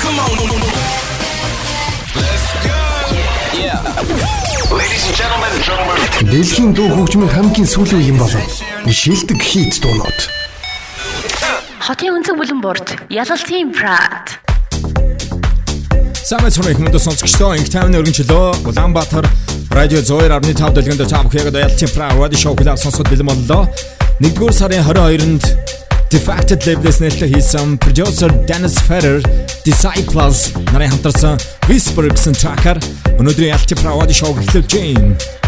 come on, come on. Let's go. Yeah. yeah. Дэлхийн дуу хөгжмийн хамгийн сүүлийн юм болов. Шилдэг хит дуунууд. Хотын өнцөг бүлэн борт ялалтын прад. Самэт сүрэх мөндө сонсогчдоо инг тайвны өргөнчлөө Улаанбаатар радио 102.5 дэлгэнд та бүхэнд ялалтын прад радио шоу клуб сонсоход бэлэн боллоо. 1-р сарын 22-нд Defacted label-с нэртэй хийсэн producer Dennis Ferrer Disciples нарын хамтарсан Whisper гэсэн track-аар өнөөдрийн ялалтын прад радио шоуг эхлүүлж байна.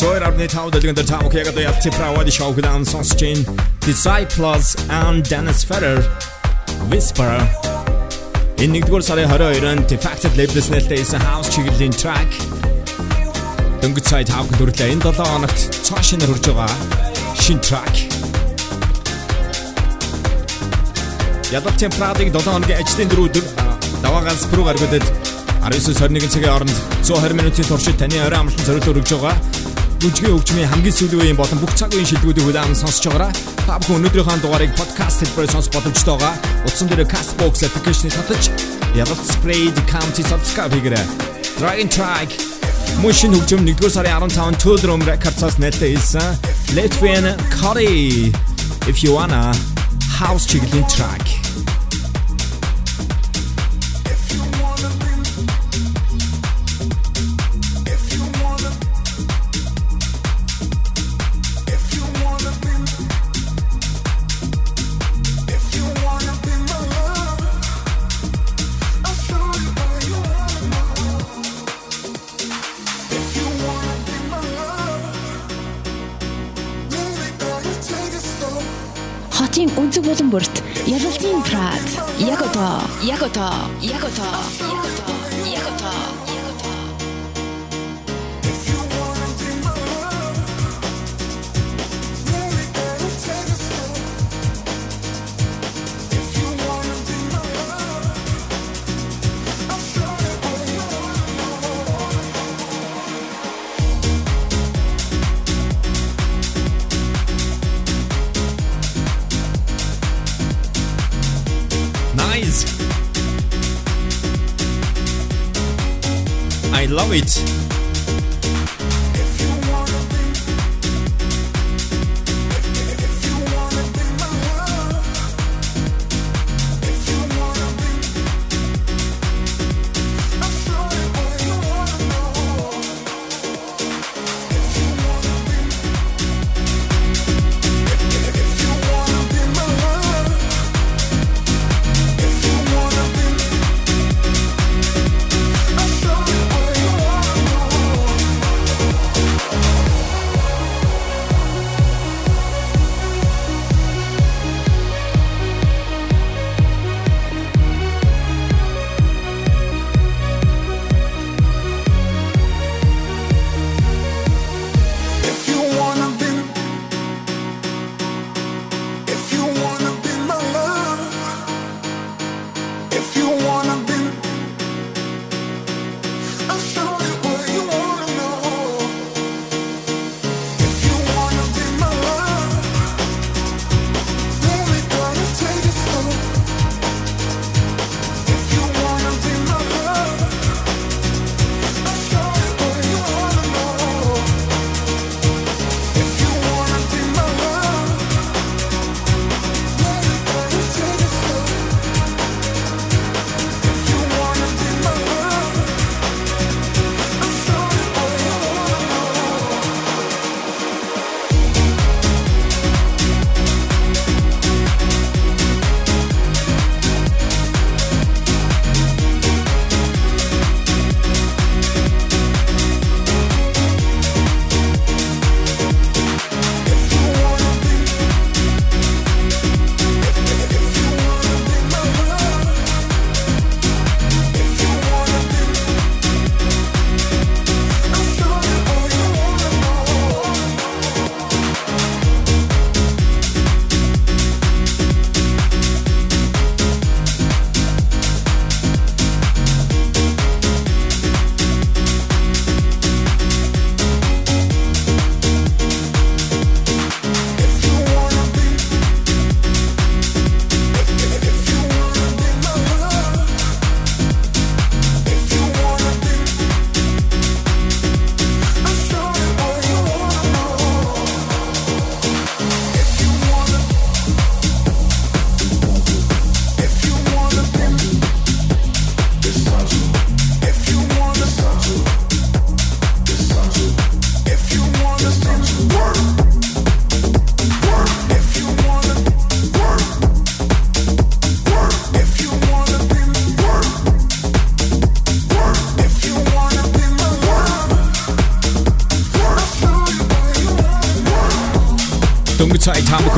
Радио зөөр авны тав дэлгэн дээр тав яг одоо ялци правади шоу гдан сонсч ин Disciples and Dennis Ferrer Whisper Энэ нэгдүгээр сарын 22-нд Defacted Label-с нэлтэйсэн House чиглэлийн track. Дөнгөж цай тав дүрлээ. Энэ 7 хоногт цоо шинээр хурж байгаа шин track Ядалтын Прадыг 7 хоногийн ажлын дөрөв даваагаас пүрүү гаргадад 19-21 цагийн хооронд 120 минутын туршид таны орой амралтын зориулт өргөж байгаа бүжгийн хөгжмийн хамгийн сүүлийн үеийн болон бүх цаг үеийн шилдэгүүдийг хүлээн сонсож байгаараа та бүхэн өнөөдрийнхөө дугаарыг подкаст хэлбэрээр сонсох боломжтой байгаа. Утсан дээр Castbox application-ыг татаж Yacht Spray County subscribe хийгээрэй. Dragon Track Мөн шинэ хөгжим 1-р сарын 15 Tool Room Records-аас нээлттэй хэлсэн Latvian Curry If you wanna house чиглэлийн track こと。嫌こと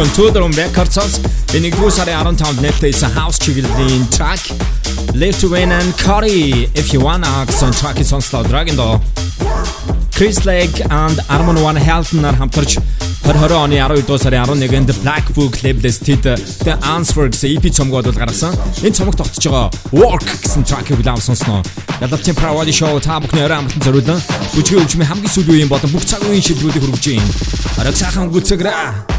Control Records энэ нэгдүгээр сарын 15-нд нээлттэйсэн House чиглэлийн track Live to Win and Curry If You Wanna гэсэн track-ийг сонслоо Dragon Dog Chris Lake and Armon Van Helden нар хамтарч 2020 оны 12 дугаар сарын 11-нд Black Book label-с тэд The Answer гэсэн EP цомгоо бол гаргасан. Энэ цомог тогтож байгаа Work гэсэн track-ийг улаан сонсноо. Ялалтын Pravali Show та бүхний орой амтан зориулсан. Бүжгийн хөгжмийн хамгийн сүүлийн үеийн болон бүх цаг үеийн шилжүүлгийг хүргэж байна. Арай сайхан гүцэгрээ.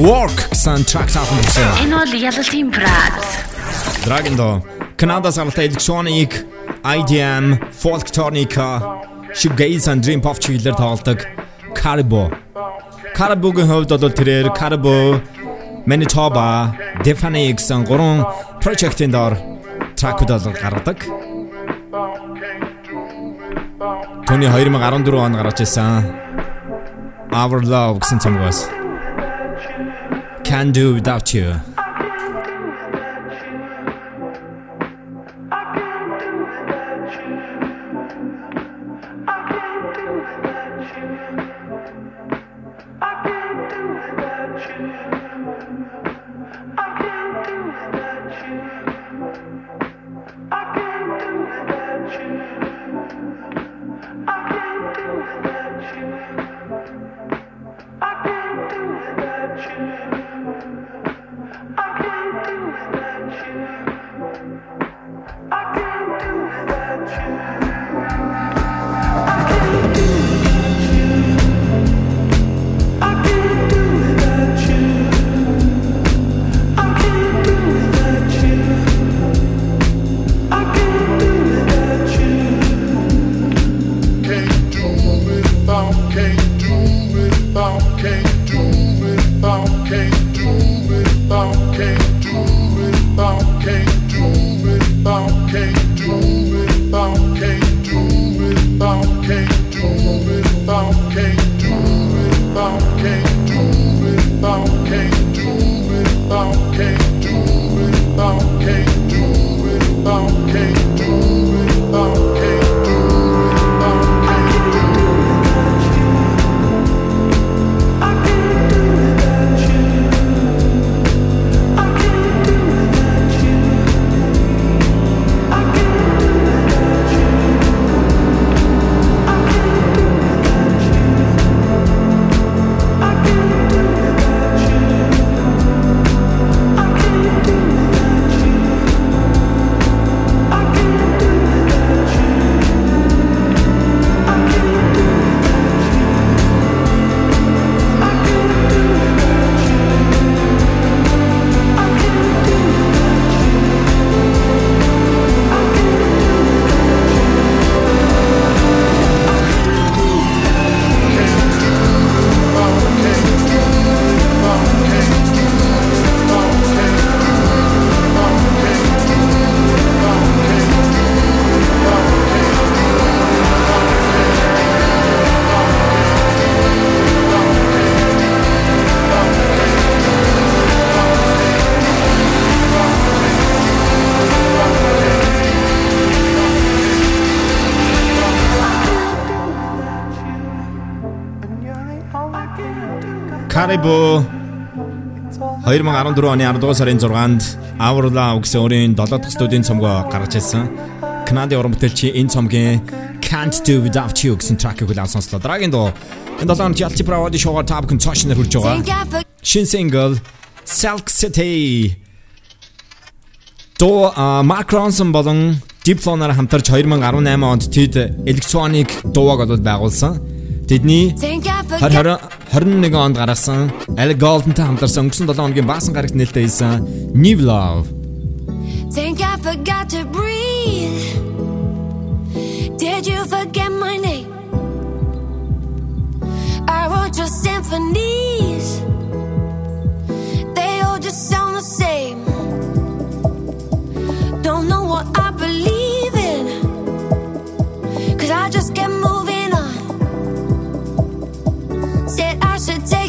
Work гэсэн track авсан гэсэн. Энэ бол ялалтын брат. Dragon до Канадас амтай электроник IDM, Folktronica, Shoegaze and Dream Pop чиглэлээр тоглодог Caribou. Caribou-гийн хувьд бол тэрээр Caribou, Manitoba, Defany гэсэн гурван project-ийн доор track-ууд бол гаргадаг. Төний 2014 он гарч ирсэн Our Love гэсэн цомгоос Can Do Without You Weibo 2014 оны 10 дугаар сарын 6-нд Aurlao гэсэн өөрийн 7 дахь студийн цомгоо гаргаж ирсэн. Канадын уран бүтээлч энэ цомгийн Can't Do Without You гэсэн трекийг хүлээн сонслоо. Дараагийн дуу энэ 7 онч Ялчи Праводи шоугаар та бүхэн цааш нэр хүрж байгаа. Шин single Silk City Доо Макронсон болон Диплоноор хамтарч 2018 онд тэд электроник дууваг бол байгуулсан. Тэдний 2020 2021 онд гаргасан Ellie Gould's-тай хамтарсан өнгөрсөн 7 хоногийн баасан гарагт нээлттэй хийсэн New Love. Think I forgot to breathe. Did you forget my name? I wrote your symphonies. They all just sound the same. Don't know what I believe in. Cause I just get 界二十界。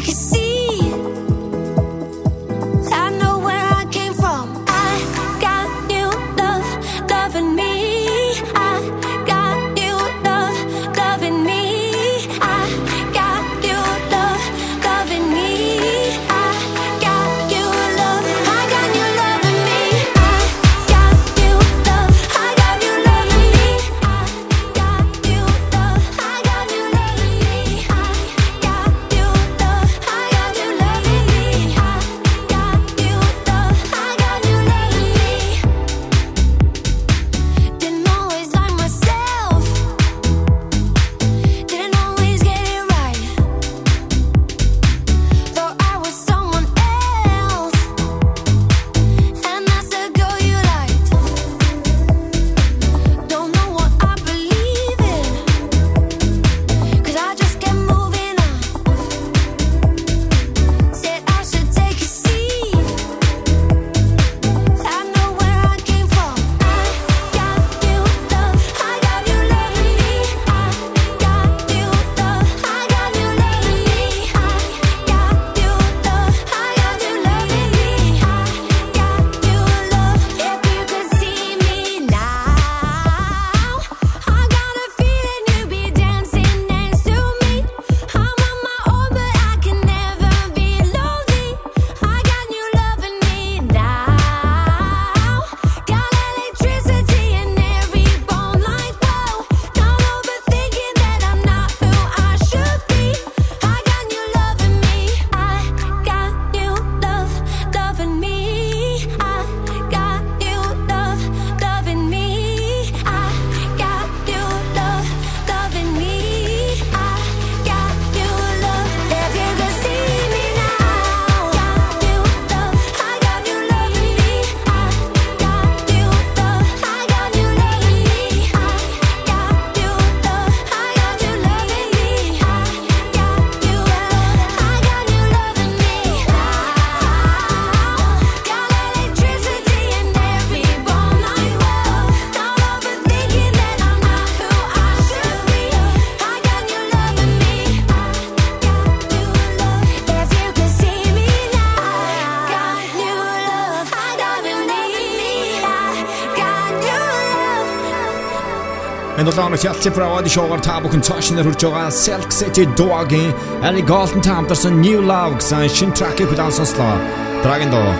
Долооног Chelsea Pravadi шоугаар та бүхэн цааш нэр хүрж байгаа Silk City Dog-ийн Ellie Gould's-тай хамтарсан New Love гэсэн шинэ тракийг хүлээн сонслоо. Dragon Dog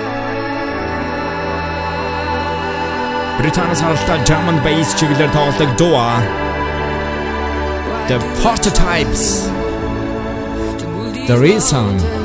Британаас харалтаа drum and bass чиглэлээр тоглодог Dua. The Prototypes. The Reason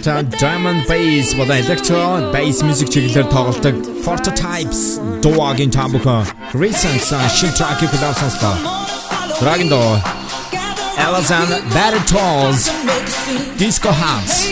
Британийн саралтай Diamond Bass болон Electro Bass music чиглэлээр тоглодог Prototypes Dog-ийн тамбука Recent шин track-ийг хүлээвсэнстэй. Dragon Dog Alazan Baritals Disco House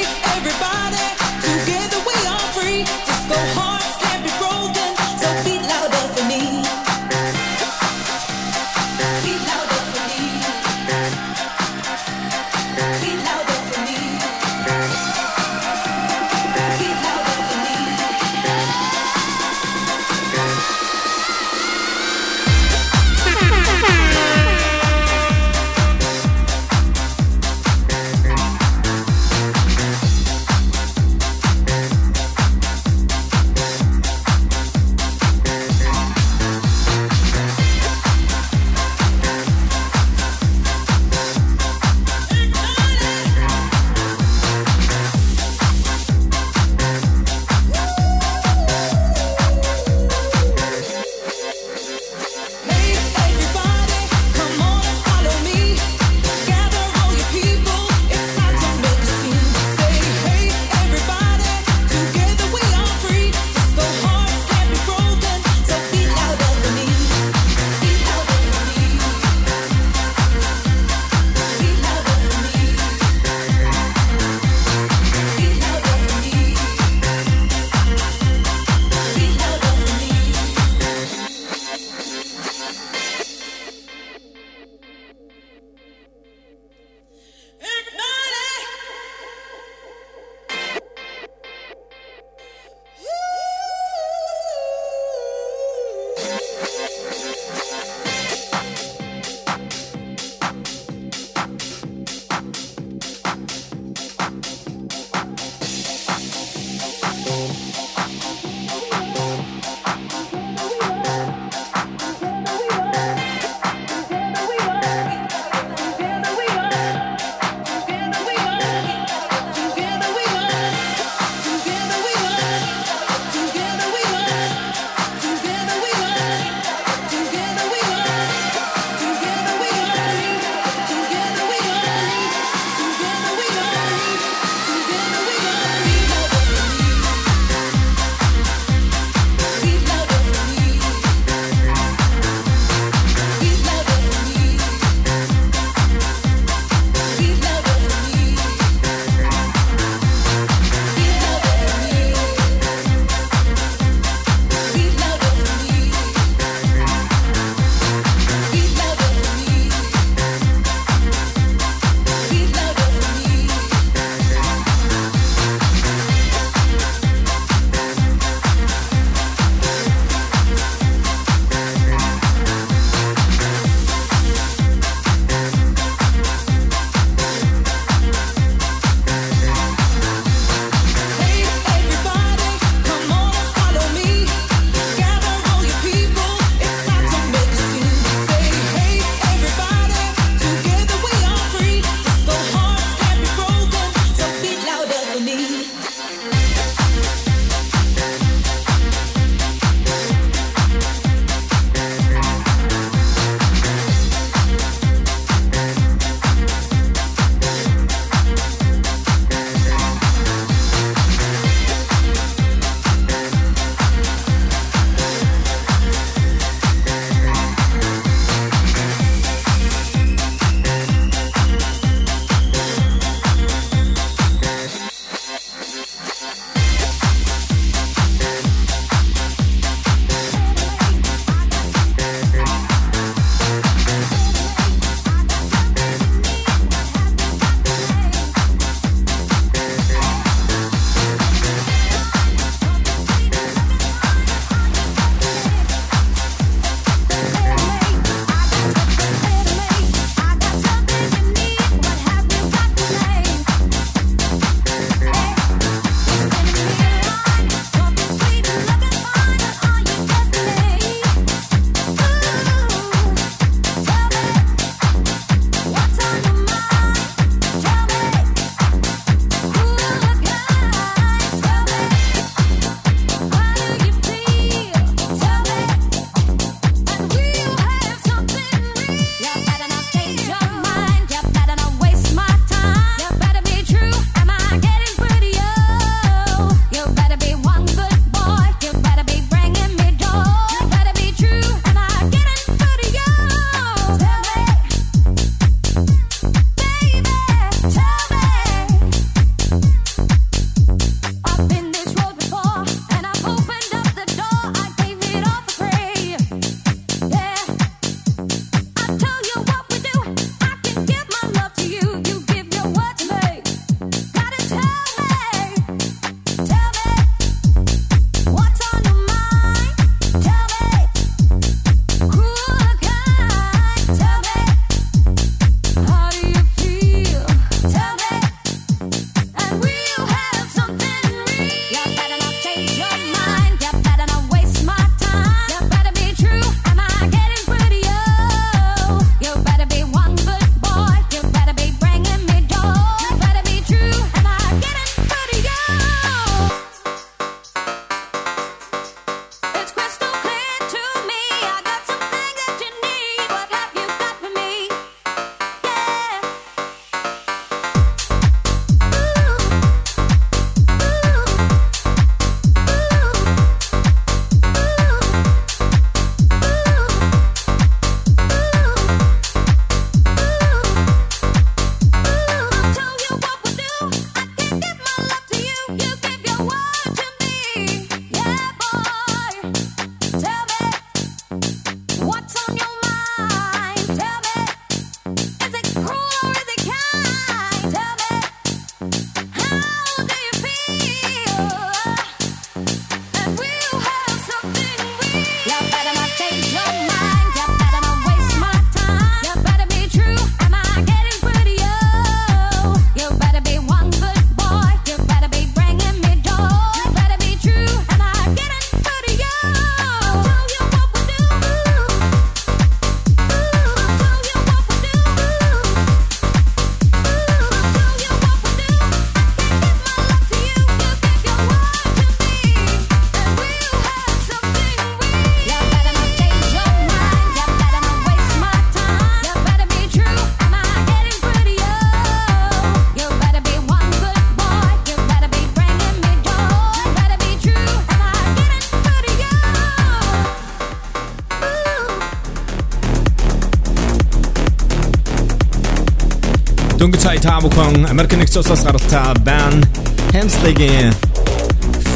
та бүхэн Америкийн нэгдсэн улсаас гаралтай band Hemsley-гийн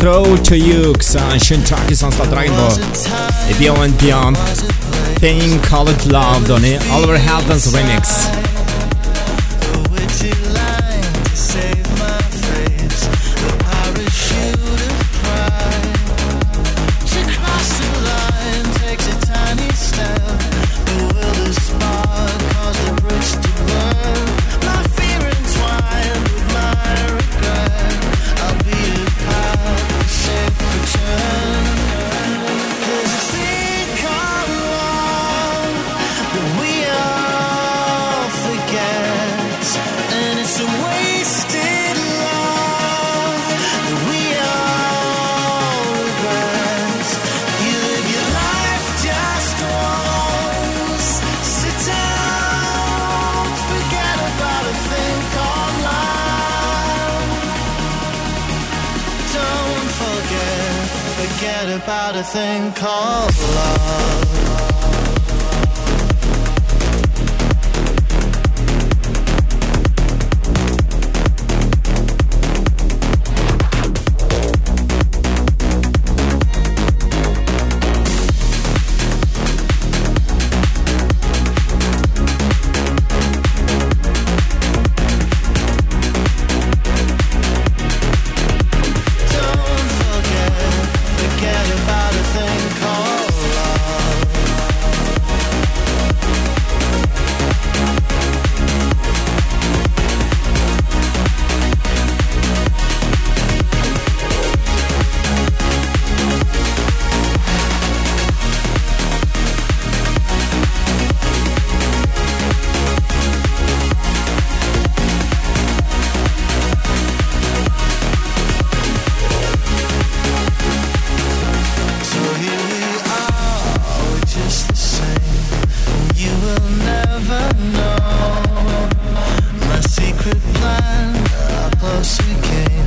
Throw to You гэсэн шинэ track-ийг сонслоо Dragon Ball. Beyond Beyond Thing Called Love доны Oliver Heldens remix. Plan. Up close we came.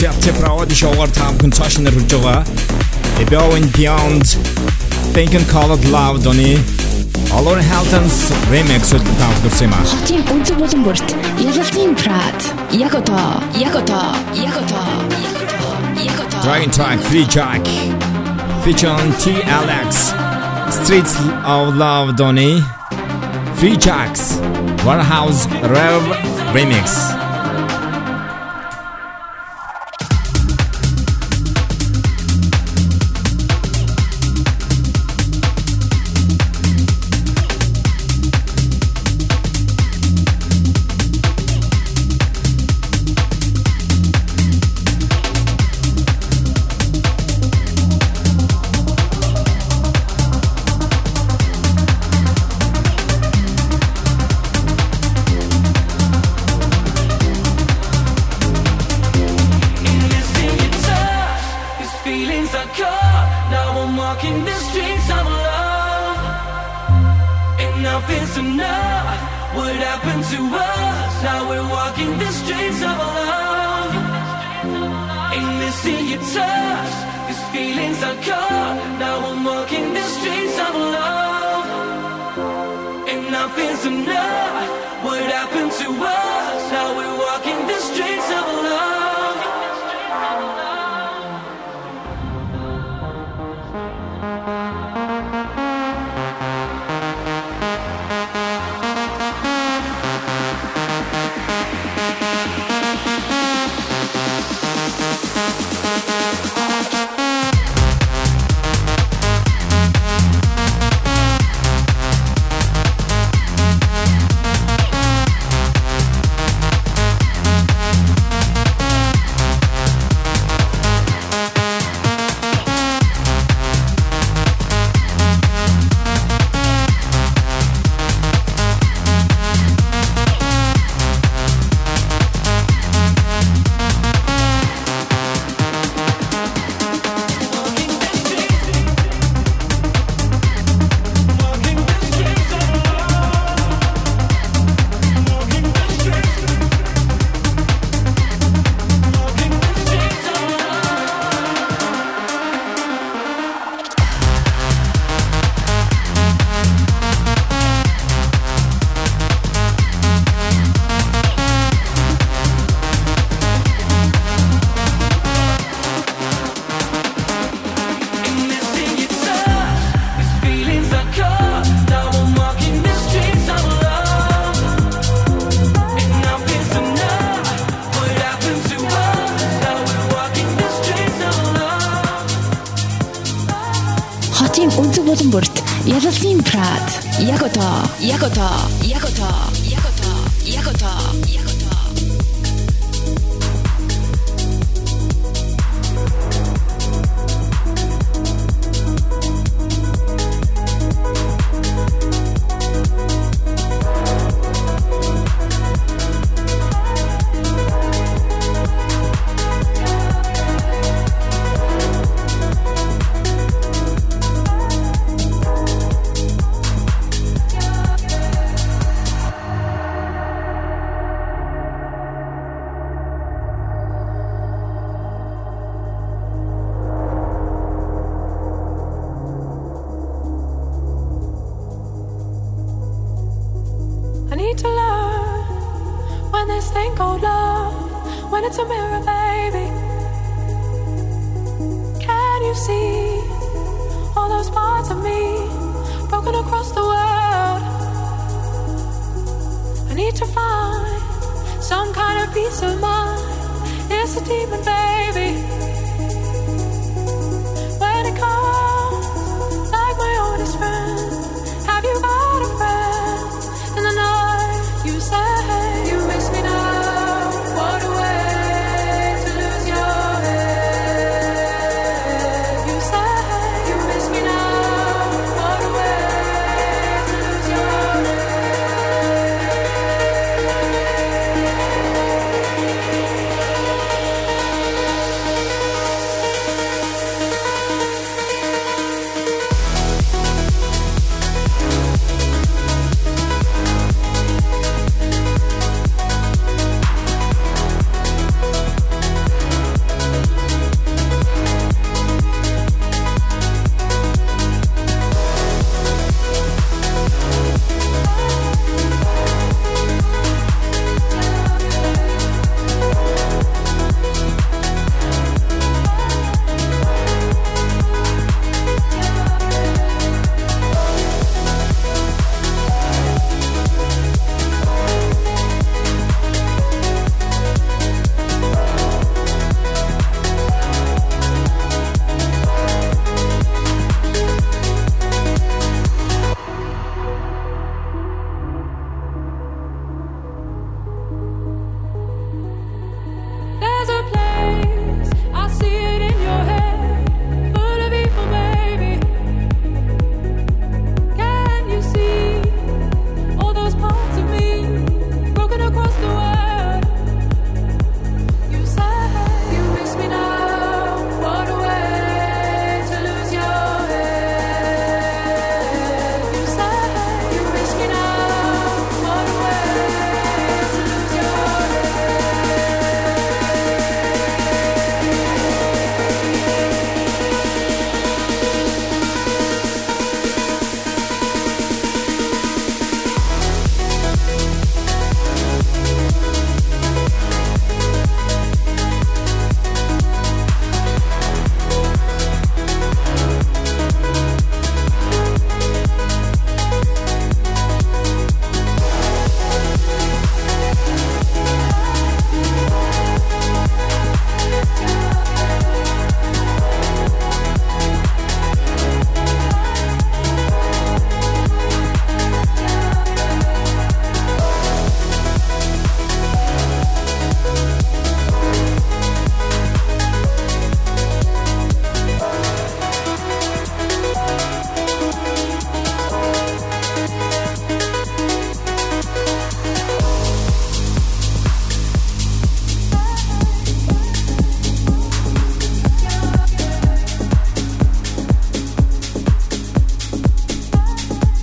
17 оногт Ялцын Праводи шоугаар таам хүн цааш нэр хүрж байгаа. Above and Beyond Thinking Called Love доны Alon Halton's remix үл таам хүрсэн юм аа. Хотын өнцөг болон бүрт ялалтын прад. Яг одоо, яг одоо, яг одоо, яг одоо, яг одоо. Dragon Track Free Jack featuring T Alex Streets of Love доны Free Jacks Warehouse Rev Remix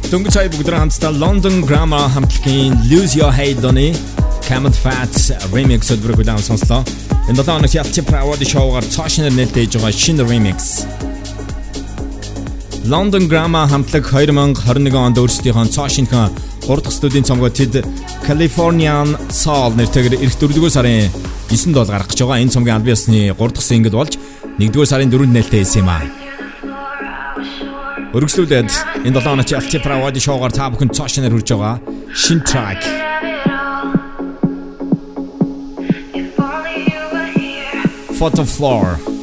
Дөнгөж сая бүгд хамтдаа London Grammar хамтлагийн Lose Your Head оны Camel Fat remix өдрөг удаан сонслоо. Энэ долоо оног ялч правод шоугаар цаашнаар нээлттэй байгаа шинэ remix. London Grammar хамтлаг 2021 онд өөрсдийнхөө цаашинхан 3 дахь студийн цомгоо тэд Californian Soul нэртэйгээр эх 4-р сарын 9-нд бол гарах гэж байгаа. Энэ цомгийн албан ёсны 3 дахь single болж 1-р сарын 4-нд нээлттэй хийсэн юм аа. Өргөжлүүлээд энэ 7 онооч Alti Pravadi шоугаар та бүхэн цаашнаар хүрж байгаа шин track Photo Floor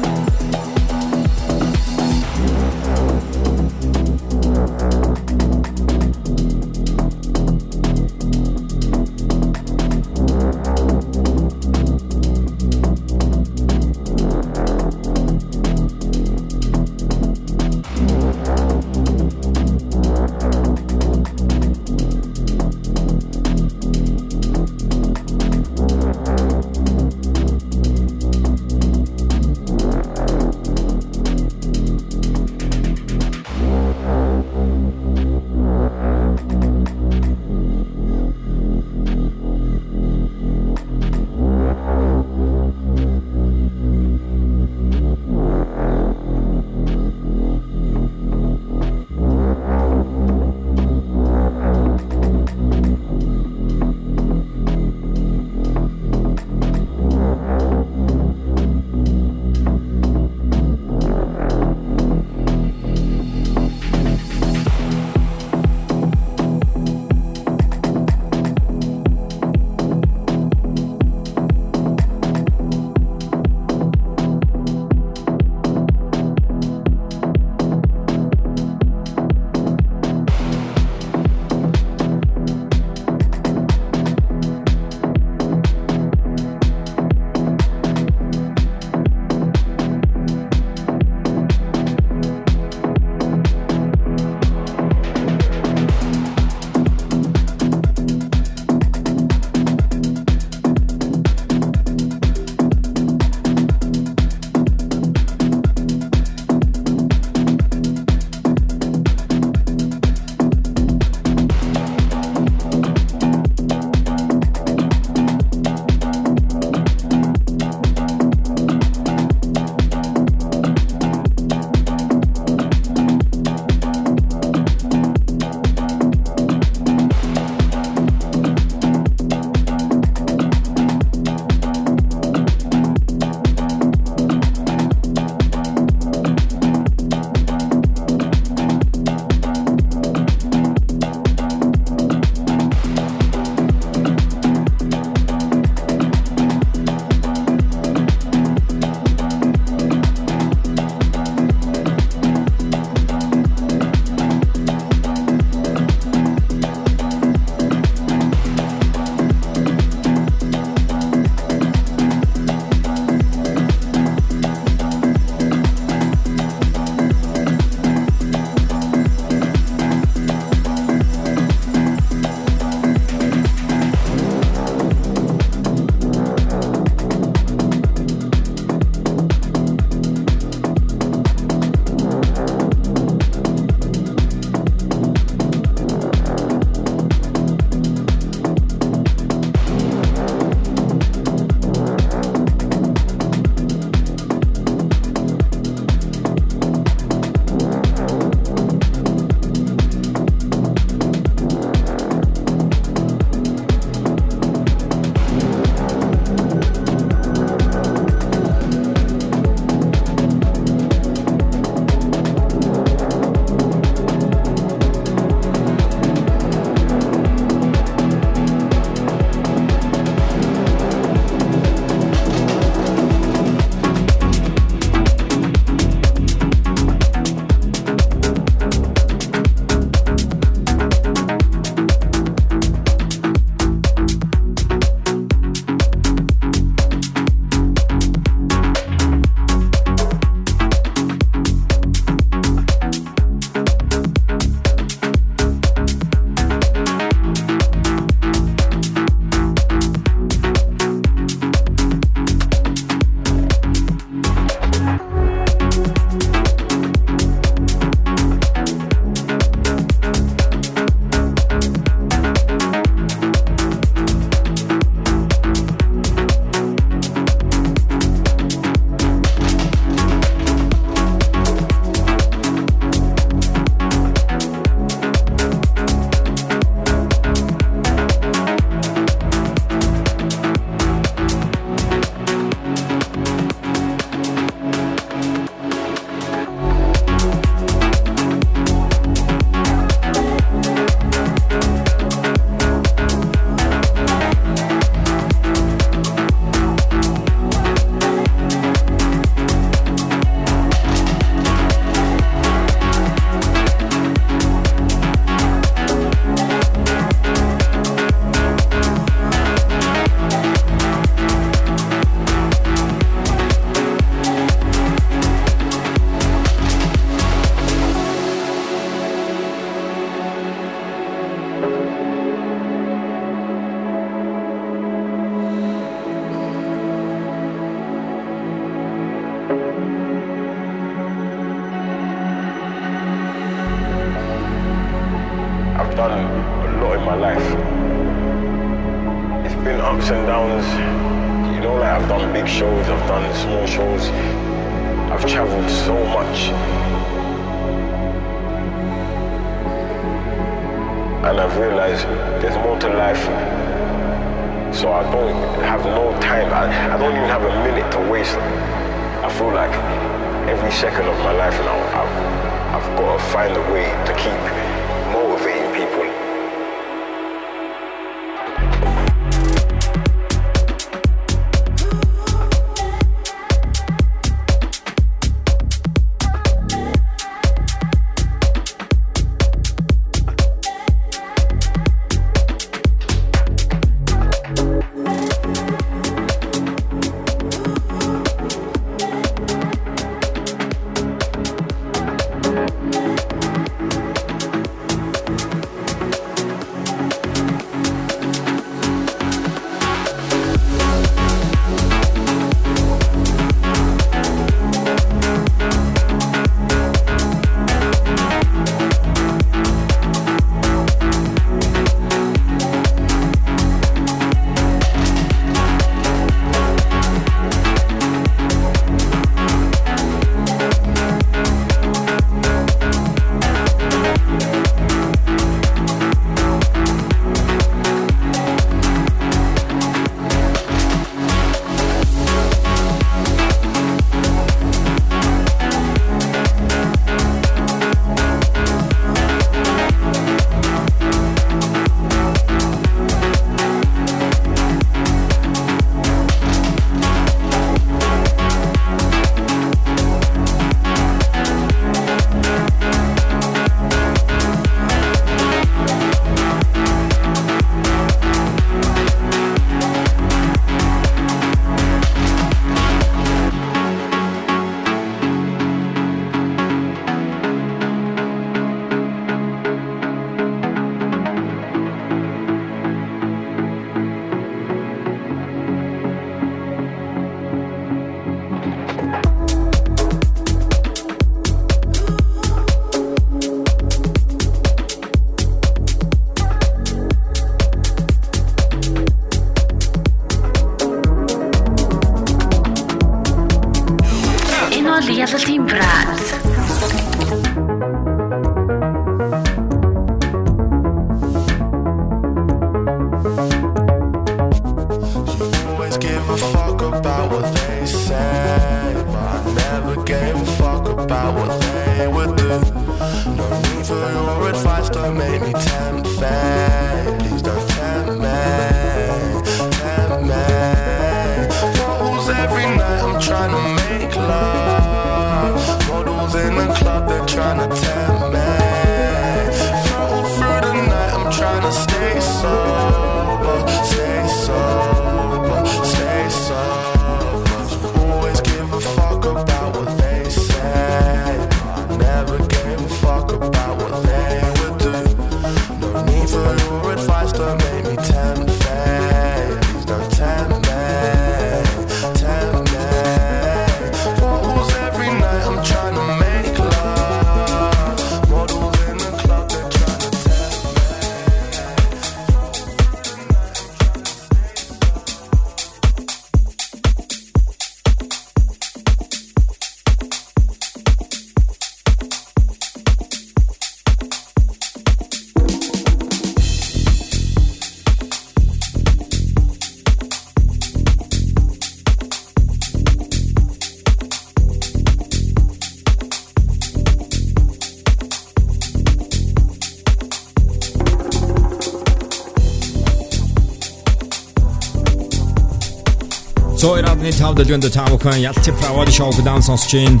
оны 5 дэлгэнд та бүхэн Ялцын Правад шоуг дан сонсож байна.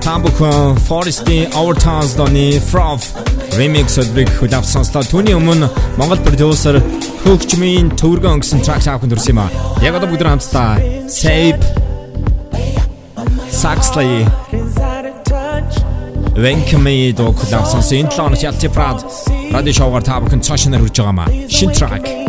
Та бүхэн Forest-ийн Our Towns доны Frof remix-д биг хүлээв сонслоо. Түүний өмнө Монгол продюсер Хөгжмийн Төвөргөн өнгөсөн track тавхан дүрсэн юм аа. Яг одоо бүгд хамтдаа Save Saxley Венкми дог хүлээв сонсон. Энэ 7 оноо Ялцын Prad радио шоугаар та бүхэн цааш нар хүрж байгаа юм аа. Шин track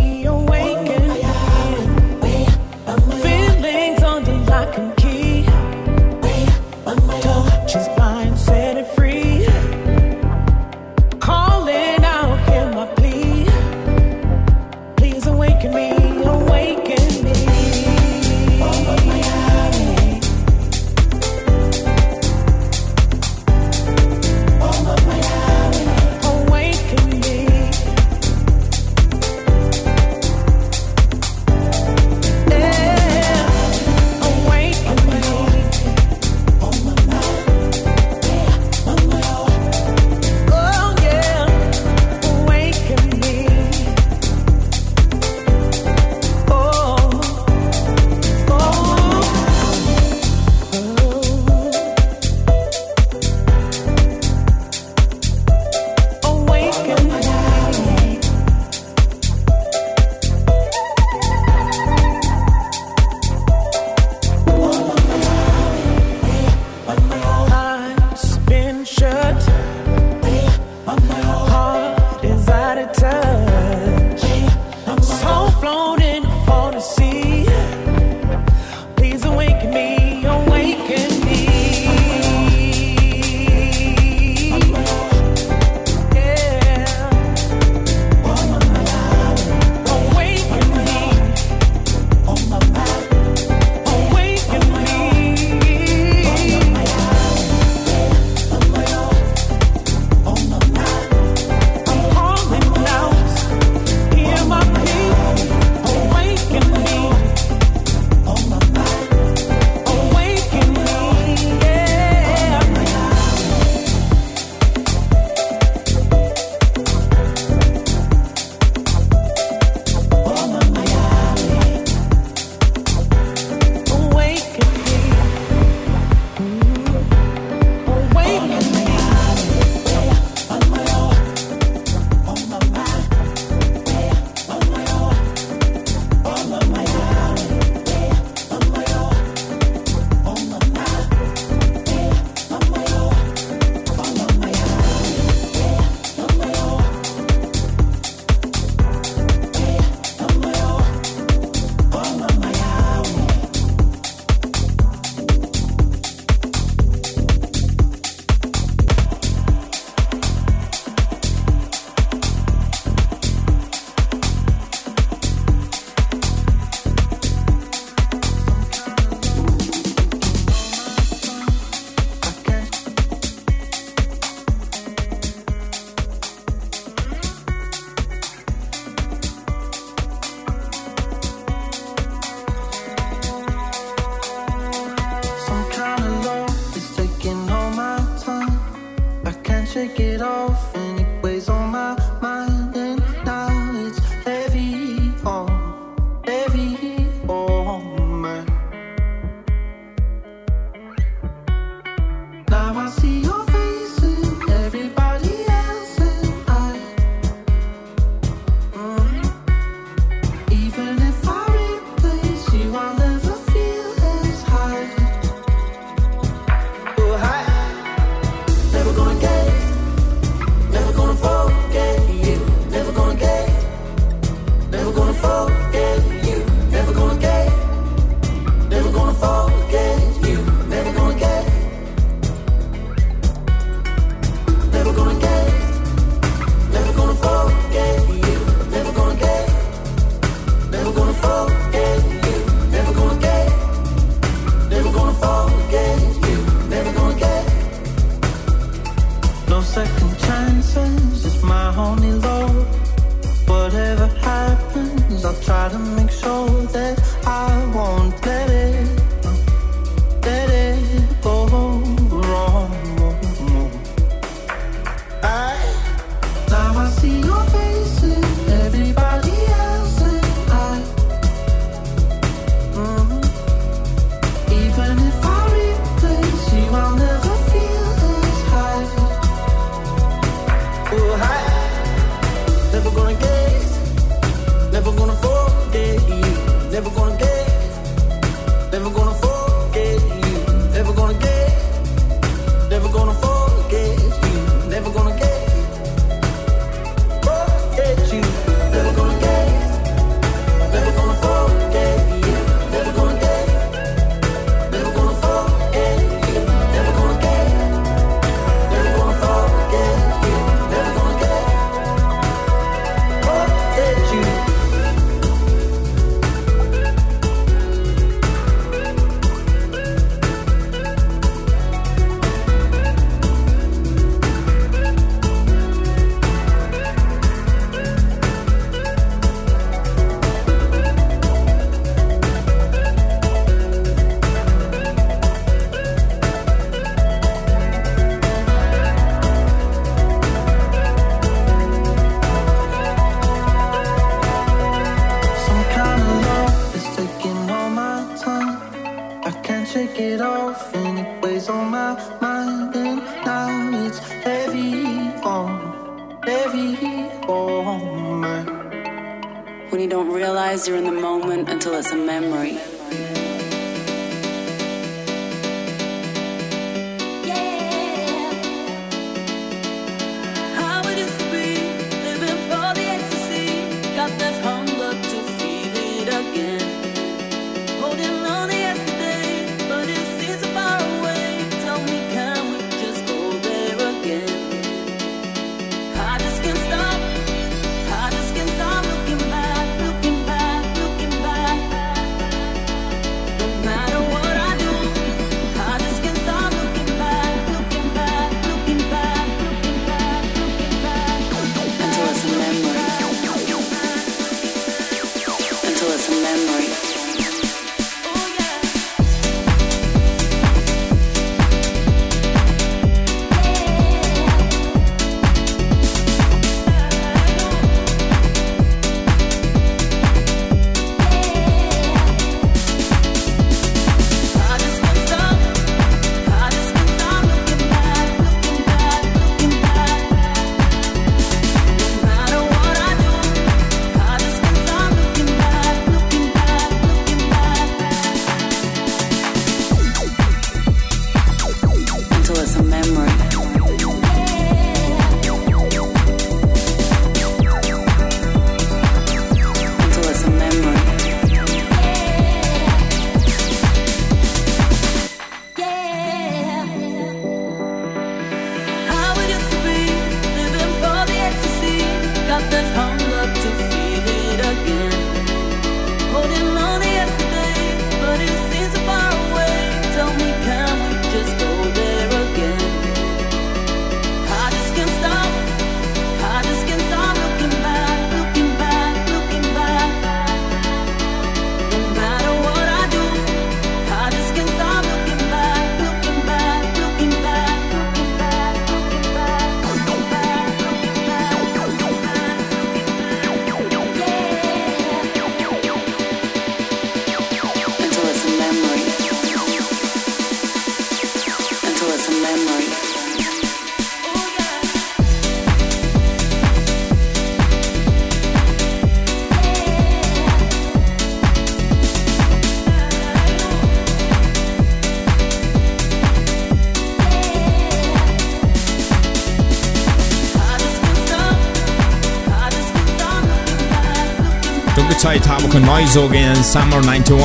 сая тамко Noizogen Summer 91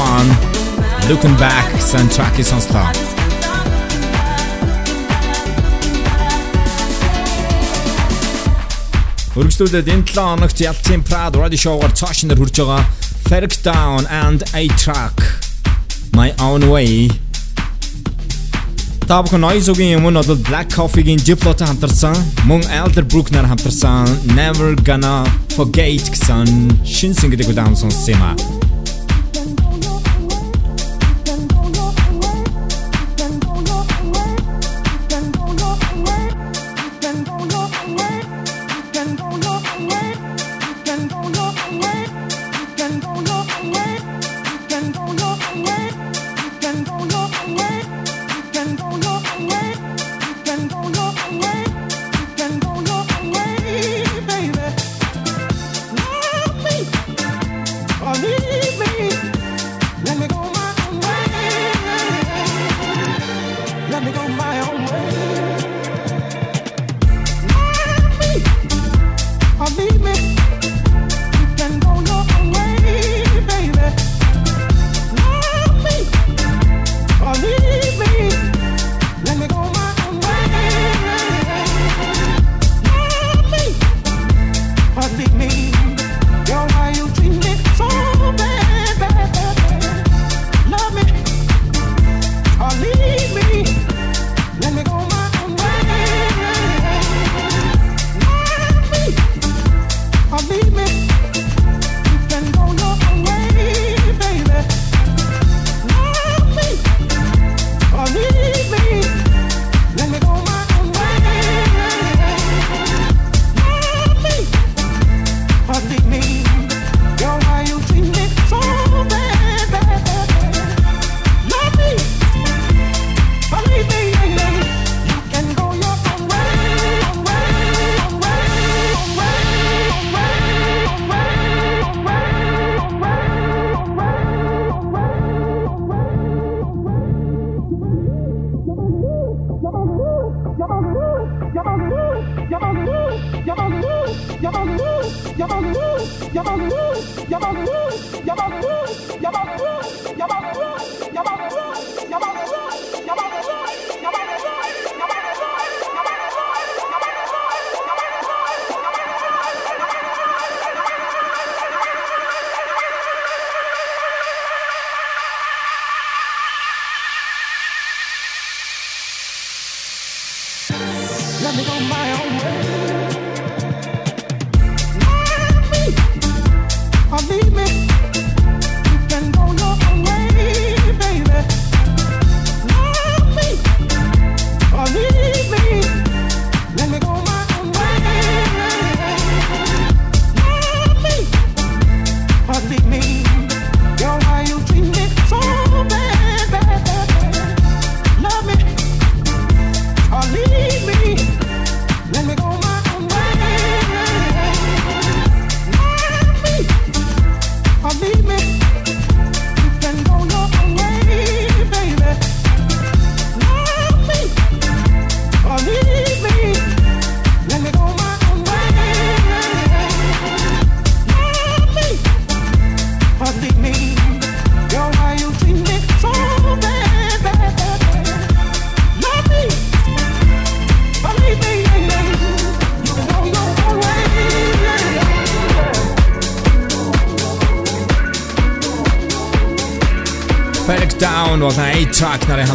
Looking Back soundtrack-ийг сонслоо. Хөргөжлүүлээд энэ 7 хоногт Ялцын Prad Radio Show-гаар цаашнаар хүрж байгаа Ferg Down and A Track. My Own Way. Тавхан Noizoгийн өмнө бол Black Coffee-гийн Diplo-тай хамтарсан, мөн Elderbrook-нар хамтарсан Never Gonna Forgate kësan, shin sing de gudan son.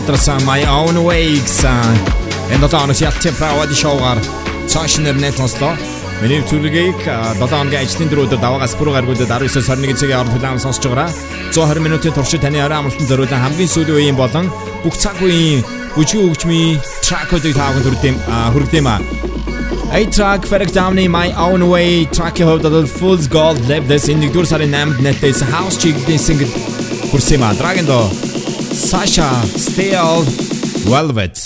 Хамтарсан My Own Way гэсэн энэ ялцсан правад шоугаар цааш нэрнээ сонслоо. Миний төлөвийг 7 хоногийн ажлын дөрөвдөр даваагаас бүрүү гаргуудад 19-с 21 цагийн хооронд хүлээн сонсож байгаараа 120 минутын туршид таны орой амралтанд зориулсан хамгийн сүүлийн үеийн болон бүх цаг үеийн бүжгийн хөгжмийн тракуудыг таахан хүрдэм хүрдэм аа. A-Track Fact Down-ы My Own Way track-ийн хувьд бол Fool's Gold Live this энэ 1-р сарын 8-нд нэлтээс House чиглэлийн single хүрсэн юм а. Dragon до Sasha Still Velvet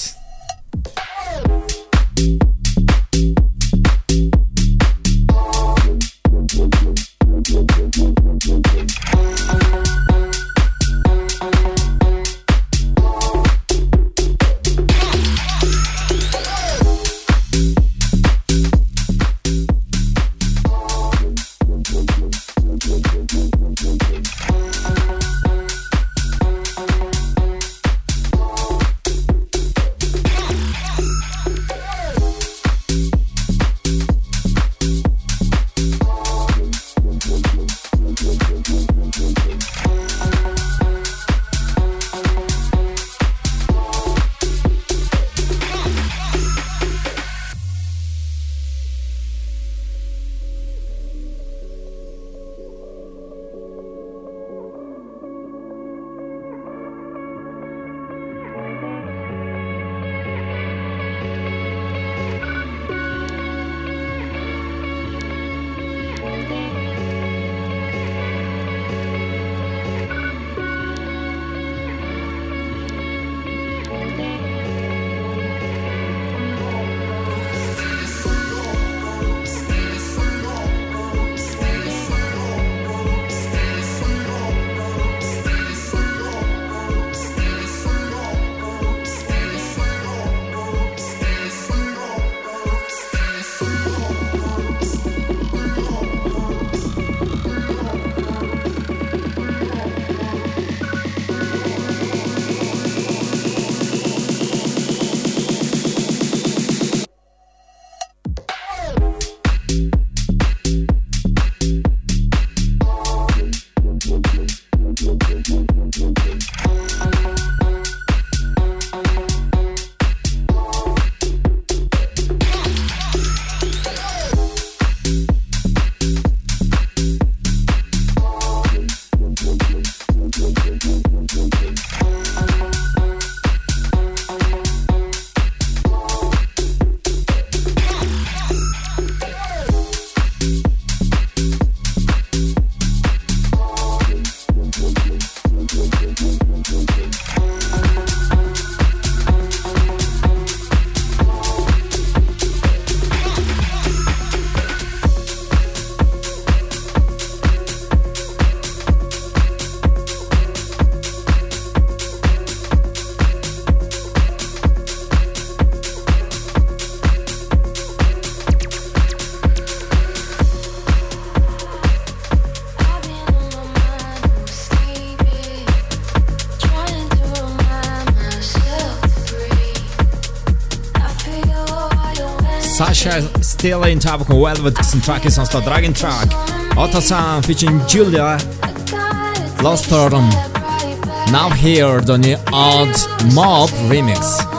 Still in tabakon velvet sam track sam the Dragon track. Ota featuring Julia Lost Autumn. Now here the new odd mob remix.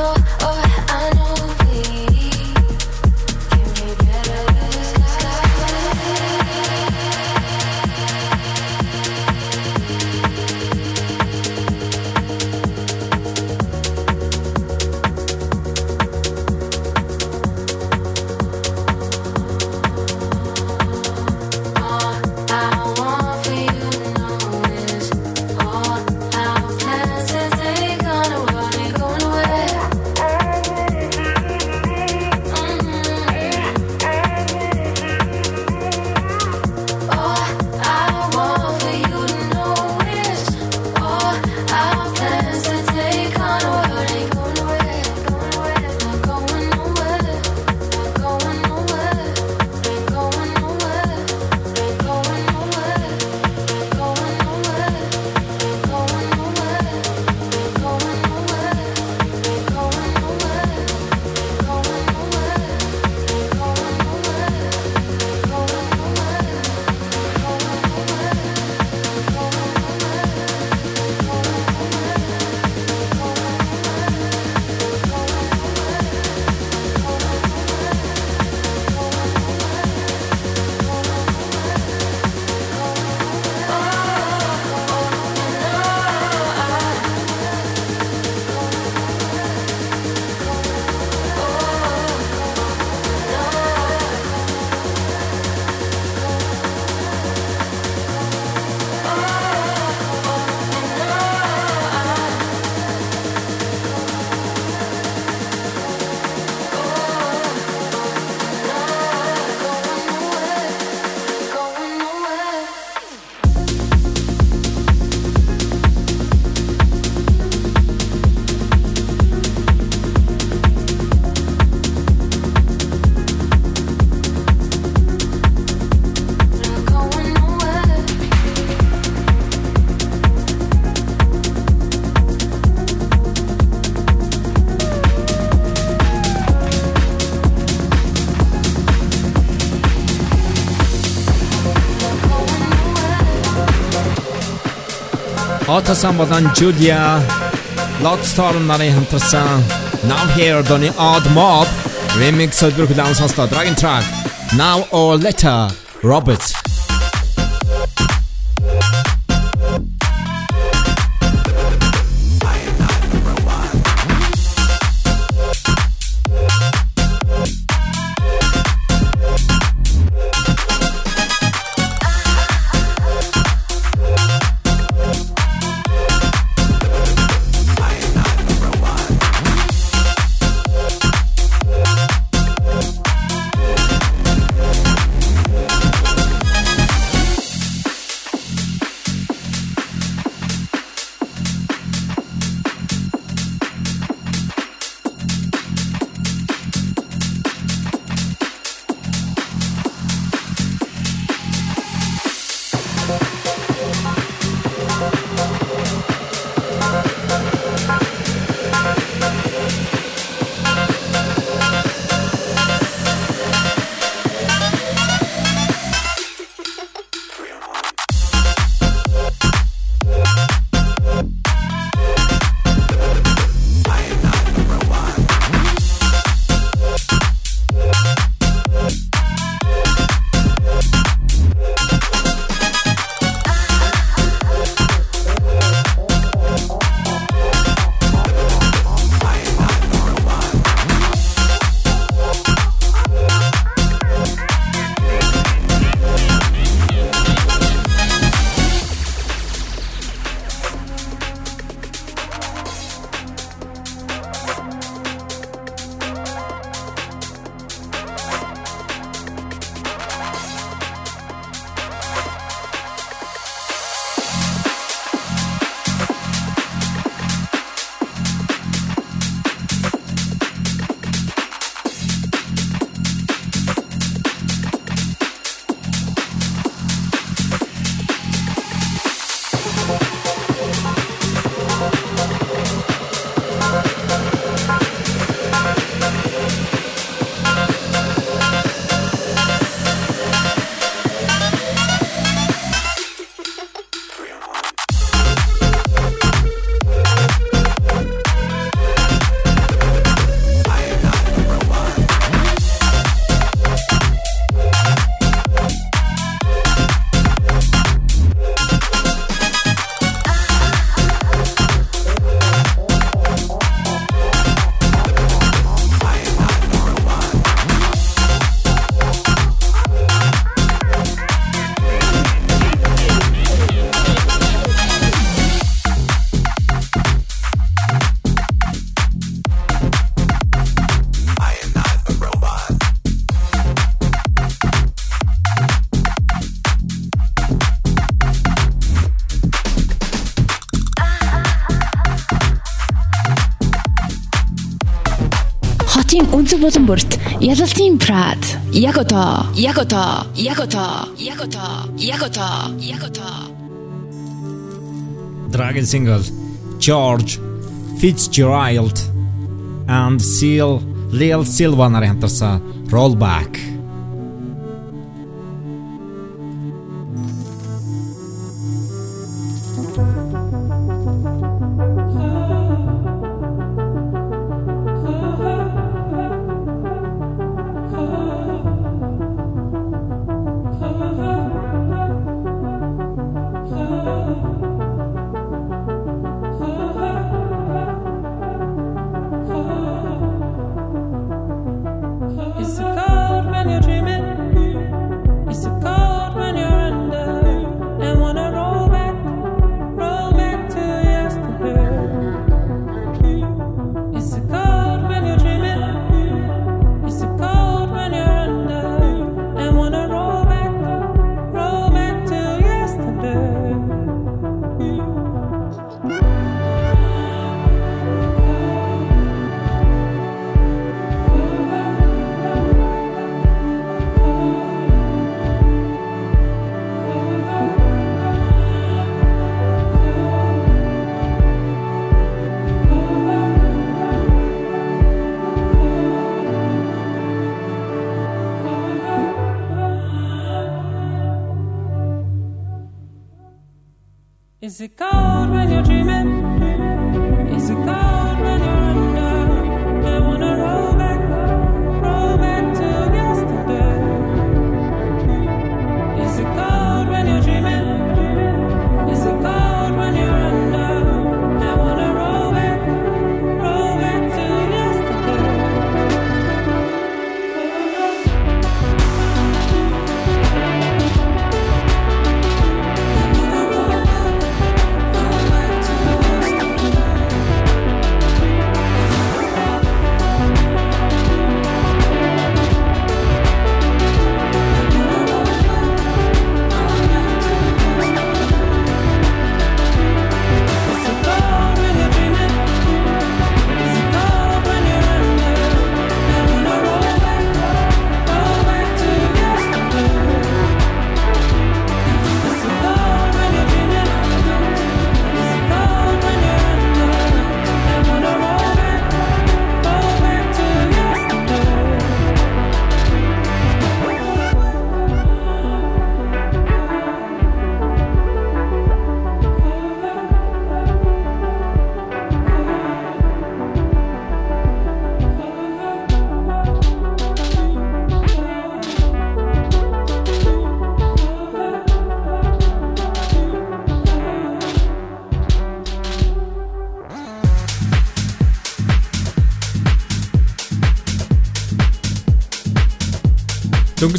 so Otасан болон Julia Lotstorm нарын хамтарсан Now Here Donny Odd Mob remix солбор хүлээн сонслоо Dragon Track Now or Later Roberts Монголчуудын өнцөг булан бүрт ялалтын Prad. Яг одоо, яг одоо, яг одоо, яг одоо, яг одоо, яг одоо. Dragon single George Fitzgerald and Seal Lil Silva нарын хамтарсан Rollback. Is it cold when you're dreaming? Is it cold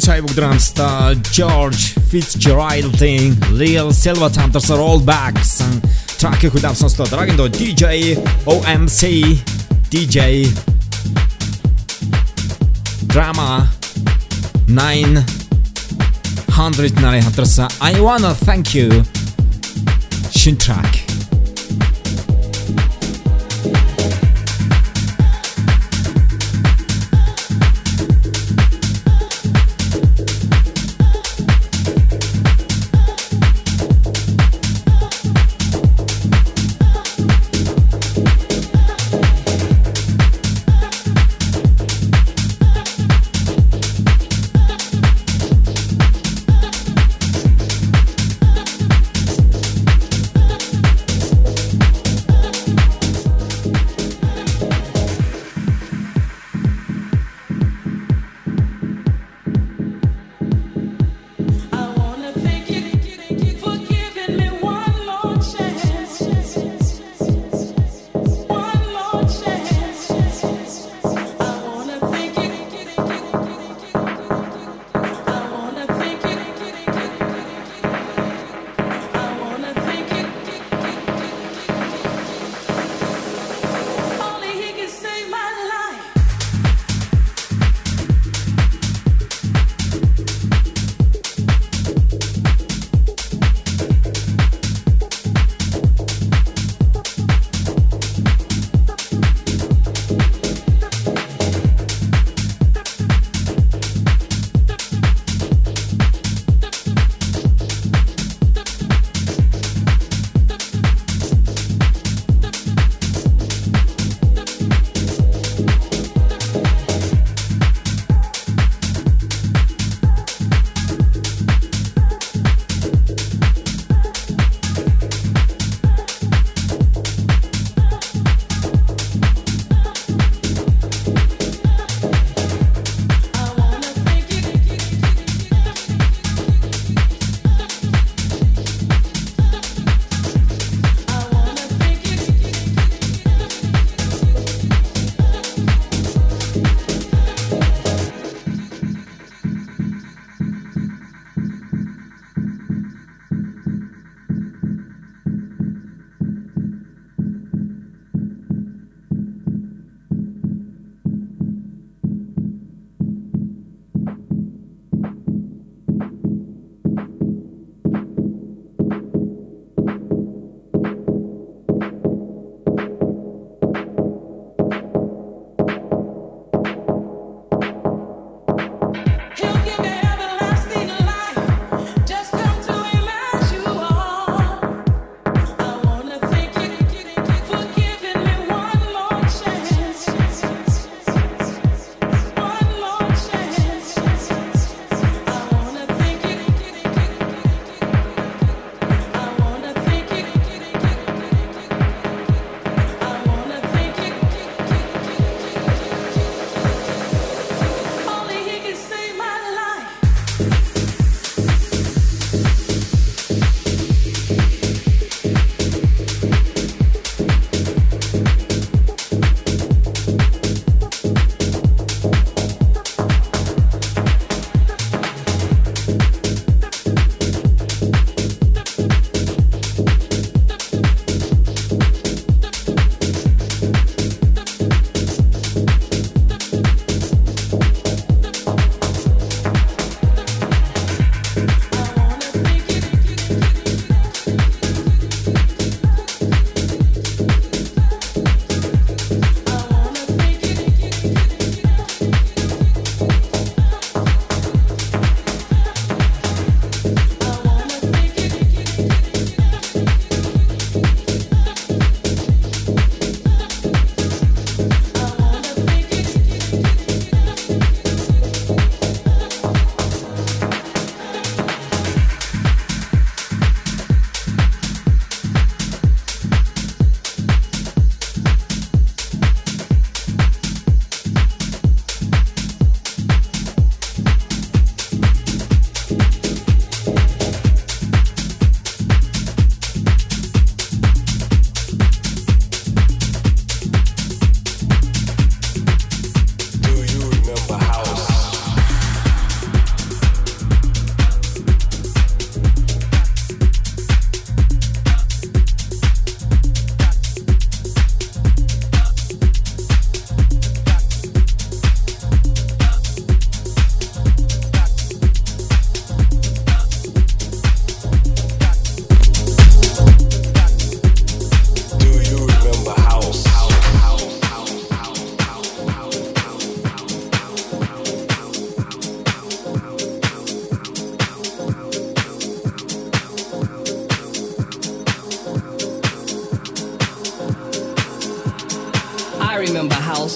Çay Drumstar, George Fitzgerald Thing, Lil Selva Tanters are All Backs Traki ku dapë sënë slot Ragin do DJ OMC DJ Drama 900 Nari hatërsa I wanna thank you. Shin track.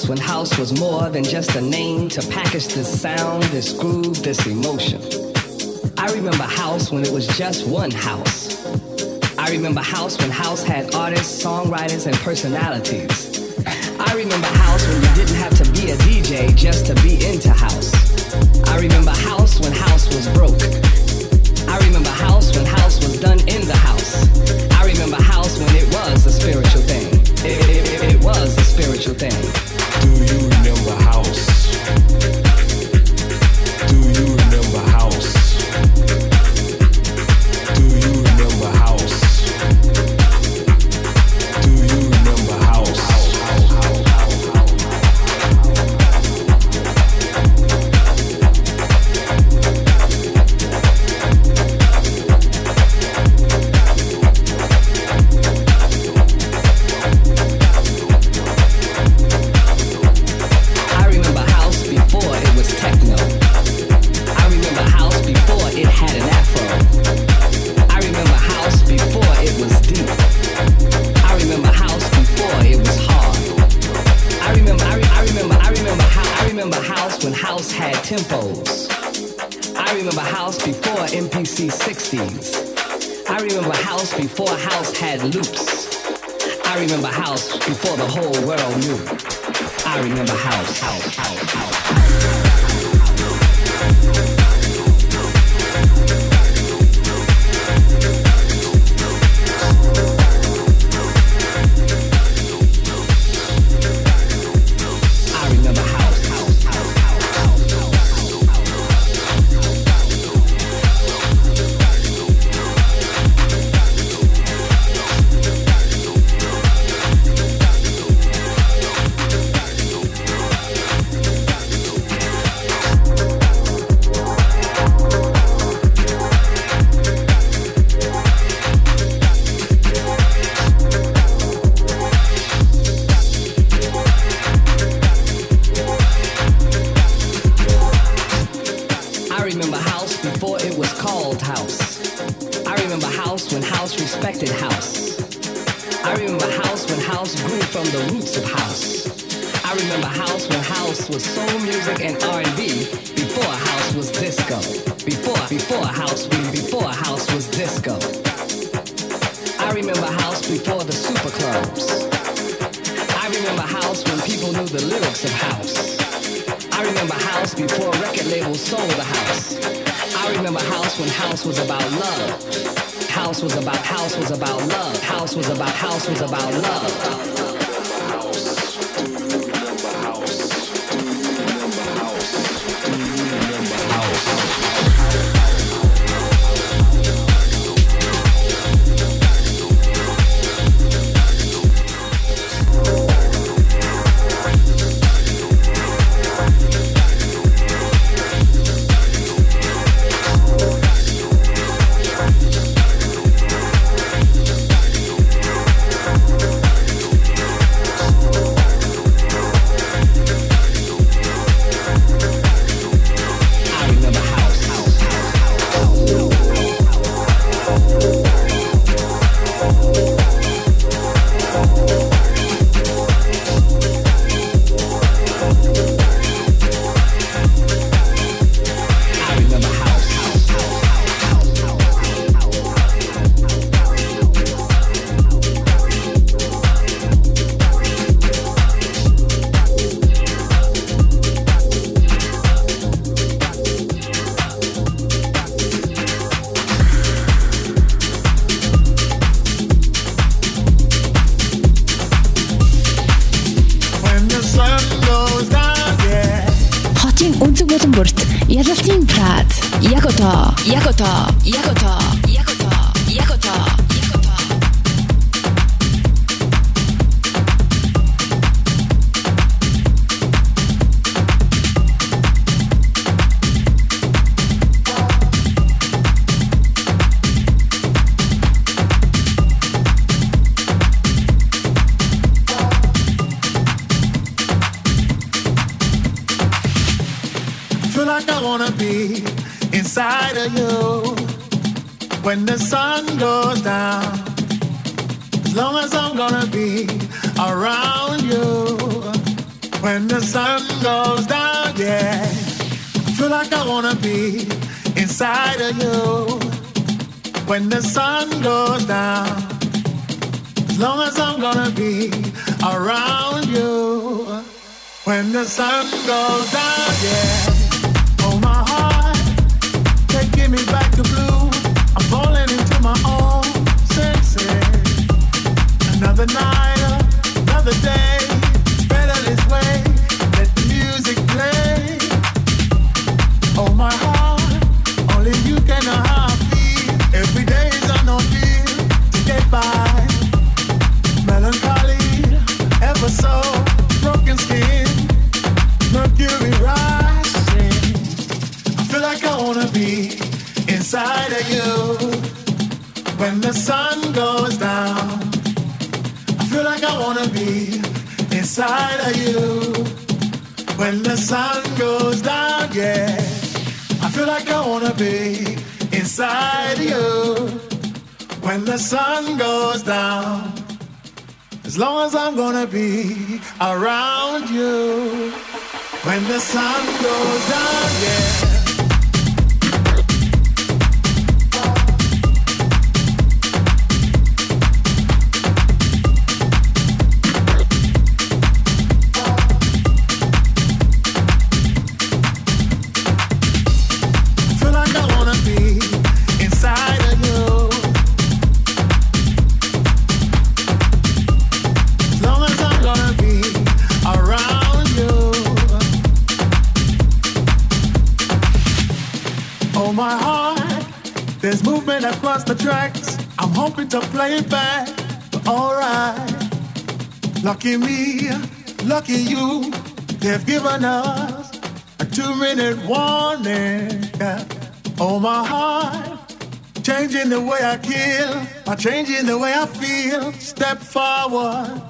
when house was more than just a name to package this sound, this groove, this emotion. I remember house when it was just one house. I remember house when house had artists, songwriters, and personalities. I remember house when you didn't have to be a DJ just to be into house. I remember house when house was broke. I remember house when house was done in the house. I remember house when it was a spiritual thing. It, it, it, it was a spiritual thing. feel, step forward.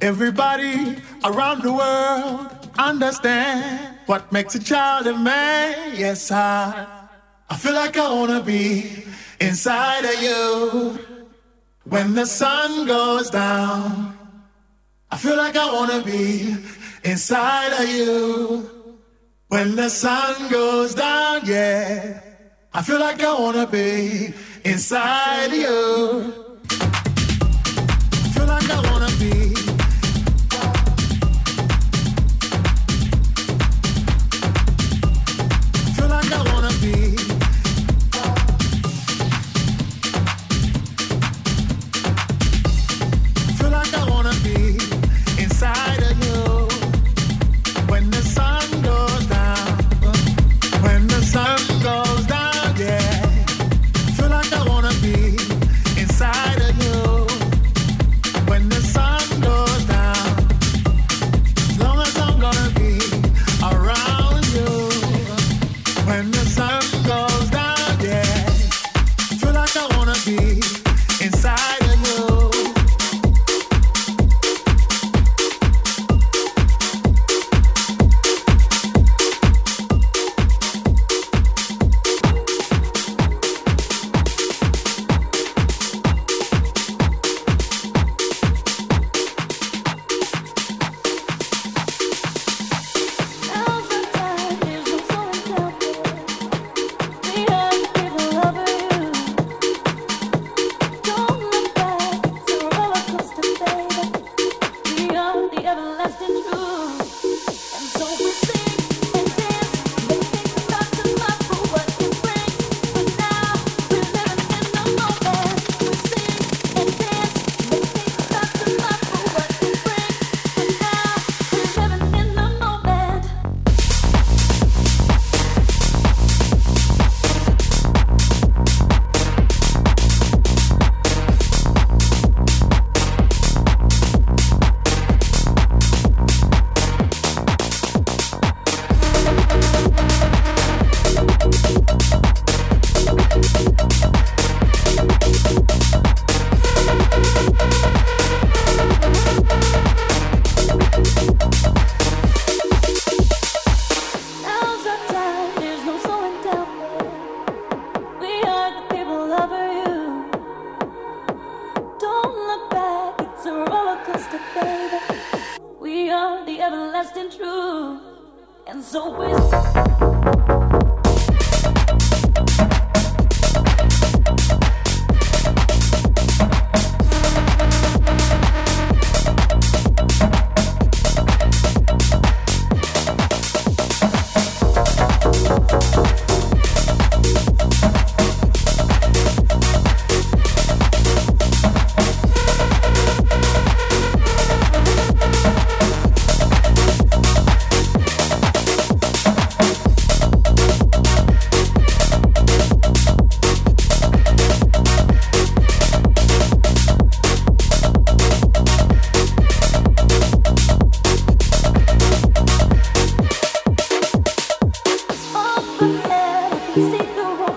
Everybody around the world understand what makes a child a man. Yes, I, I feel like I wanna be inside of you. When the sun goes down, I feel like I wanna be inside of you. When the sun goes down, yeah, I feel like I wanna be inside of you.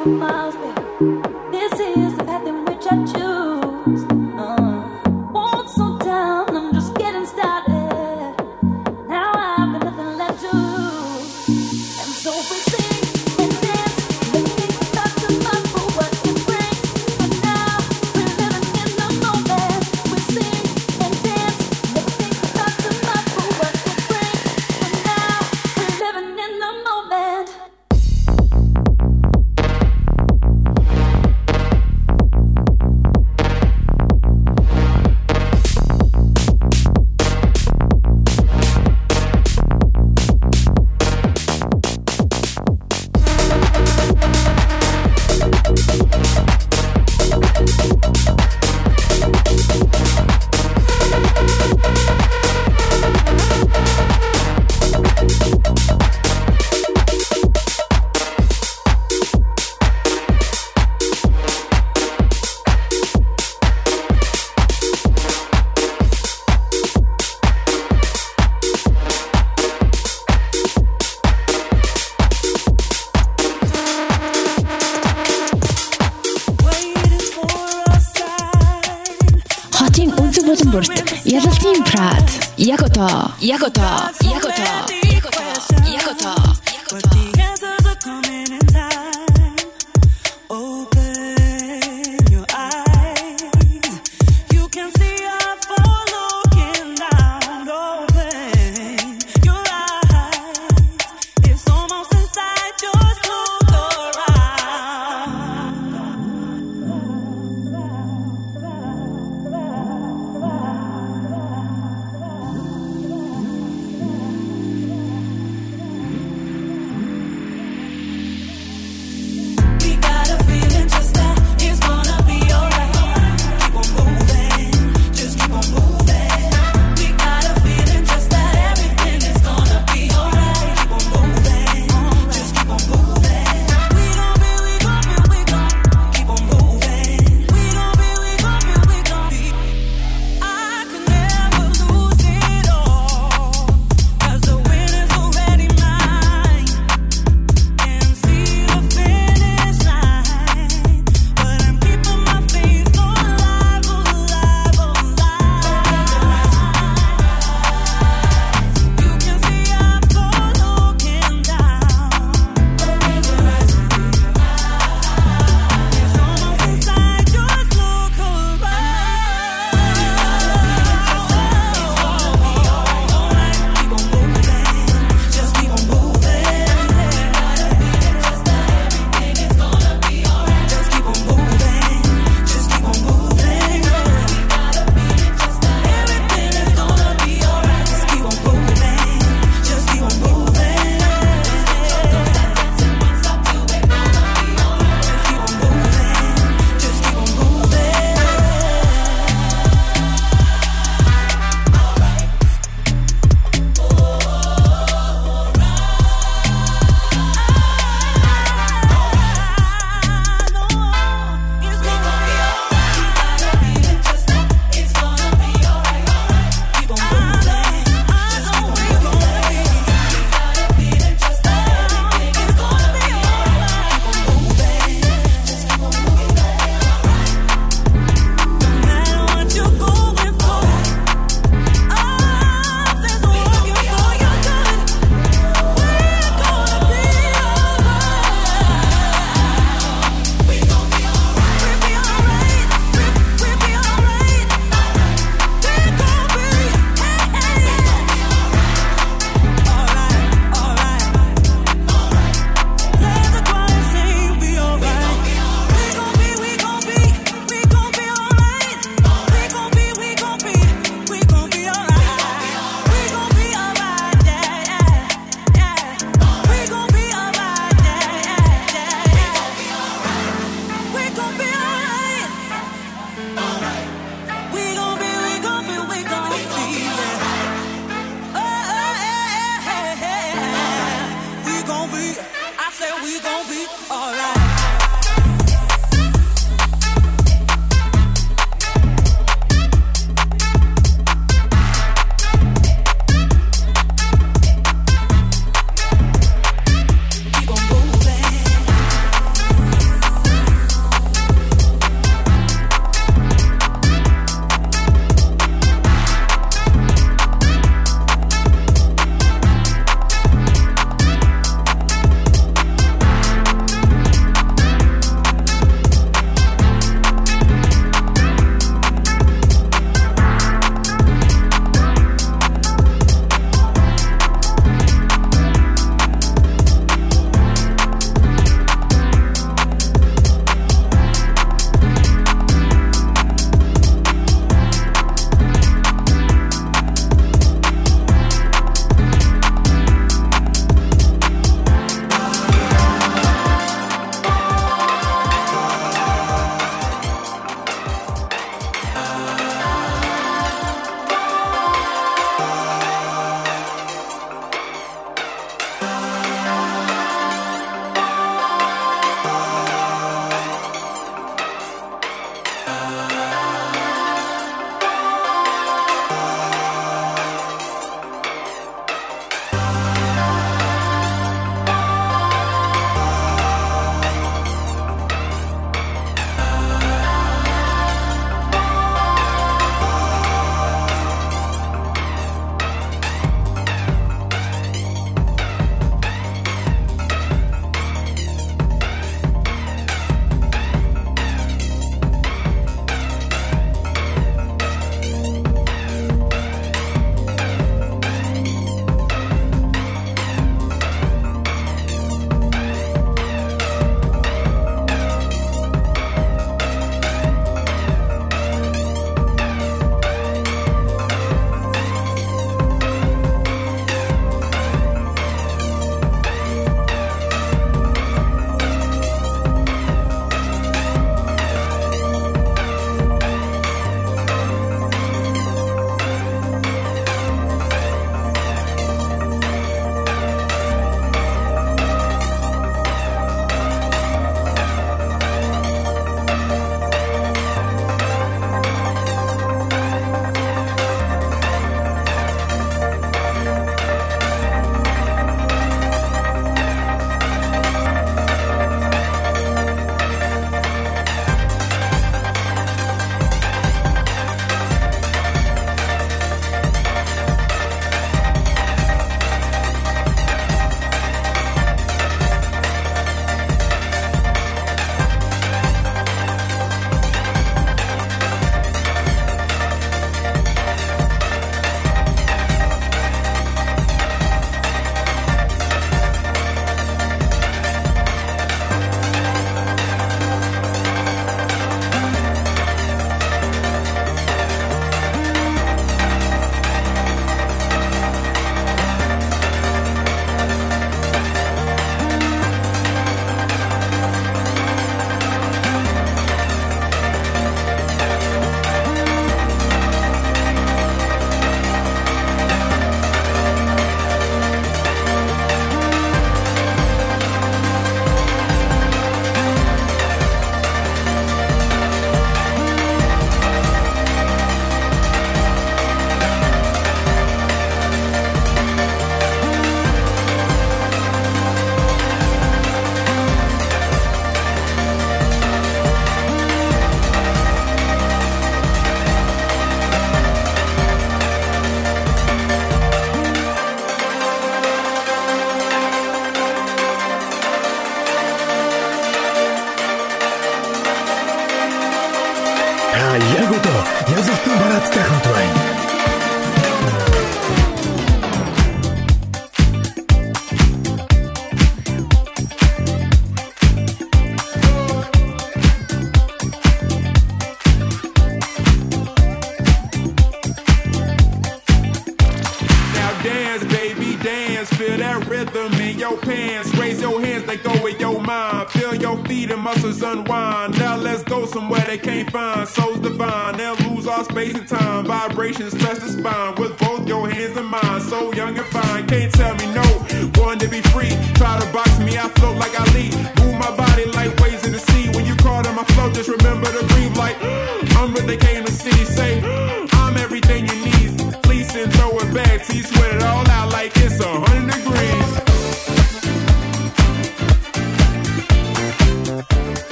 thousand miles, baby.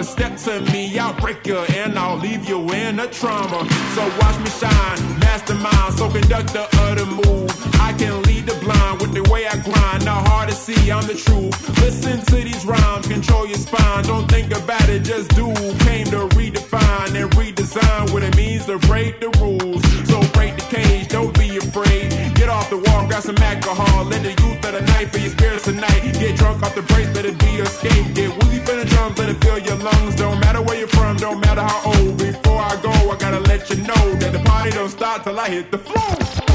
One step to me, I'll break you and I'll leave you in a trauma. So watch me shine, mastermind, so conduct the other move. I can lead the blind with the way I grind. Not hard to see, I'm the truth. Listen to these rhymes, control your spine. Don't think about it, just do. Came to redefine and redesign what it means to break the rules. So break the cage, don't be afraid off the wall, grab some alcohol. Let the youth of the night for your spirits tonight. Get drunk off the brakes, let it be your escape. Get woozy for the drums, let it fill your lungs. Don't matter where you're from, don't matter how old. Before I go, I gotta let you know that the party don't stop till I hit the floor.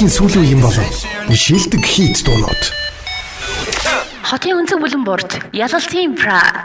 Хамгийн сүүлийн юм болов. Шилдэг хит дуунууд. Хотын өнцөг бүлэн борт ялалтын Pride